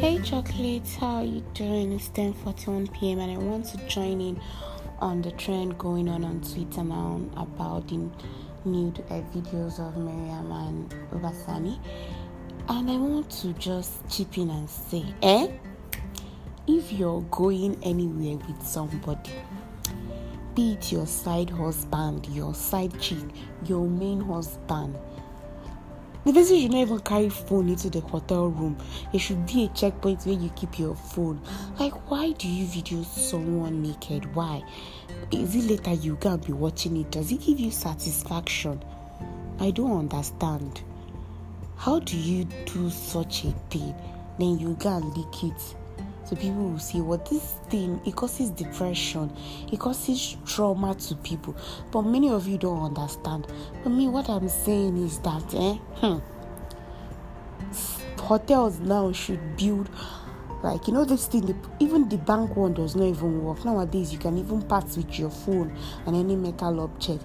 Hey chocolates, how are you doing? It's 10:41 p.m. and I want to join in on the trend going on on Twitter now about the nude uh, videos of Miriam and Obasani. And I want to just chip in and say, eh? If you're going anywhere with somebody, be it your side husband, your side chick, your main husband, the person should not even carry phone into the hotel room. There should be a checkpoint where you keep your phone. Like, why do you video someone naked? Why? Is it later you can be watching it? Does it give you satisfaction? I don't understand. How do you do such a thing? Then you can leak it so people will see what well, this thing it causes depression it causes trauma to people. But many of you don't understand. But me what i'm saying is that eh, hmm, hotels now should build like you know this thing even the bank one does not even work. Nowadays you can even pass with your phone and any metal object.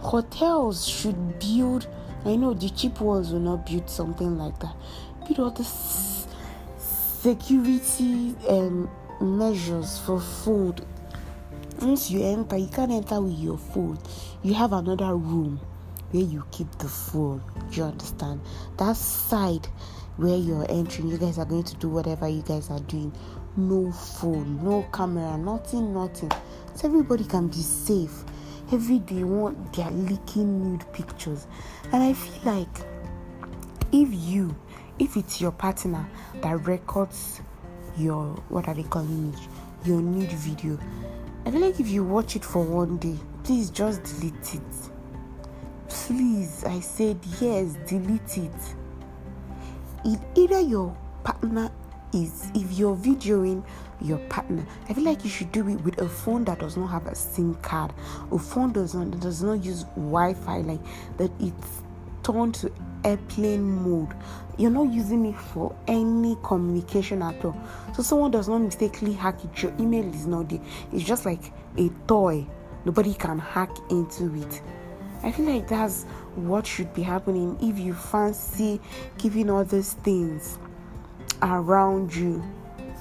Hotels should build i know the cheap ones will not build something like that. Build all this security um, measures for food. Once you enter, you can't enter with your food. You have another room where you keep the phone. You understand? That side where you're entering, you guys are going to do whatever you guys are doing. No phone, no camera, nothing, nothing. So everybody can be safe. Every day, want they're leaking nude pictures, and I feel like if you if it's your partner that records your what are they calling it your nude video i feel like if you watch it for one day please just delete it. Please i said yes delete it. If either your partner is if you're videoing your partner i feel like you should do it with a phone that does not have a sim card a phone does not does not use wi-fi like that it's turned to airplane mode. You're not using it for any communication at all. So someone does not mistakenly hack it. Your email is not there. It's just like a toy. Nobody can hack into it. I feel like that's what should be happening if you fancy keeping all these things around you.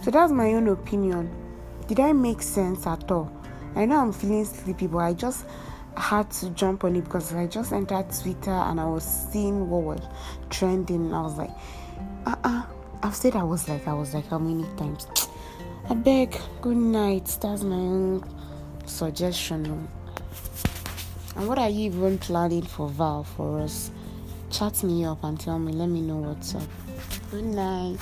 So that's my own opinion. Did i make sense at all? I know i'm feeling sleepy but i just had to jump on it because I just entered Twitter and I was seeing what was trending. And I was like, uh uh-uh. uh. I've said I was like, I was like, how many times? I beg, good night. That's my own suggestion. And what are you even planning for Val for us? Chat me up and tell me, let me know what's up. Good night.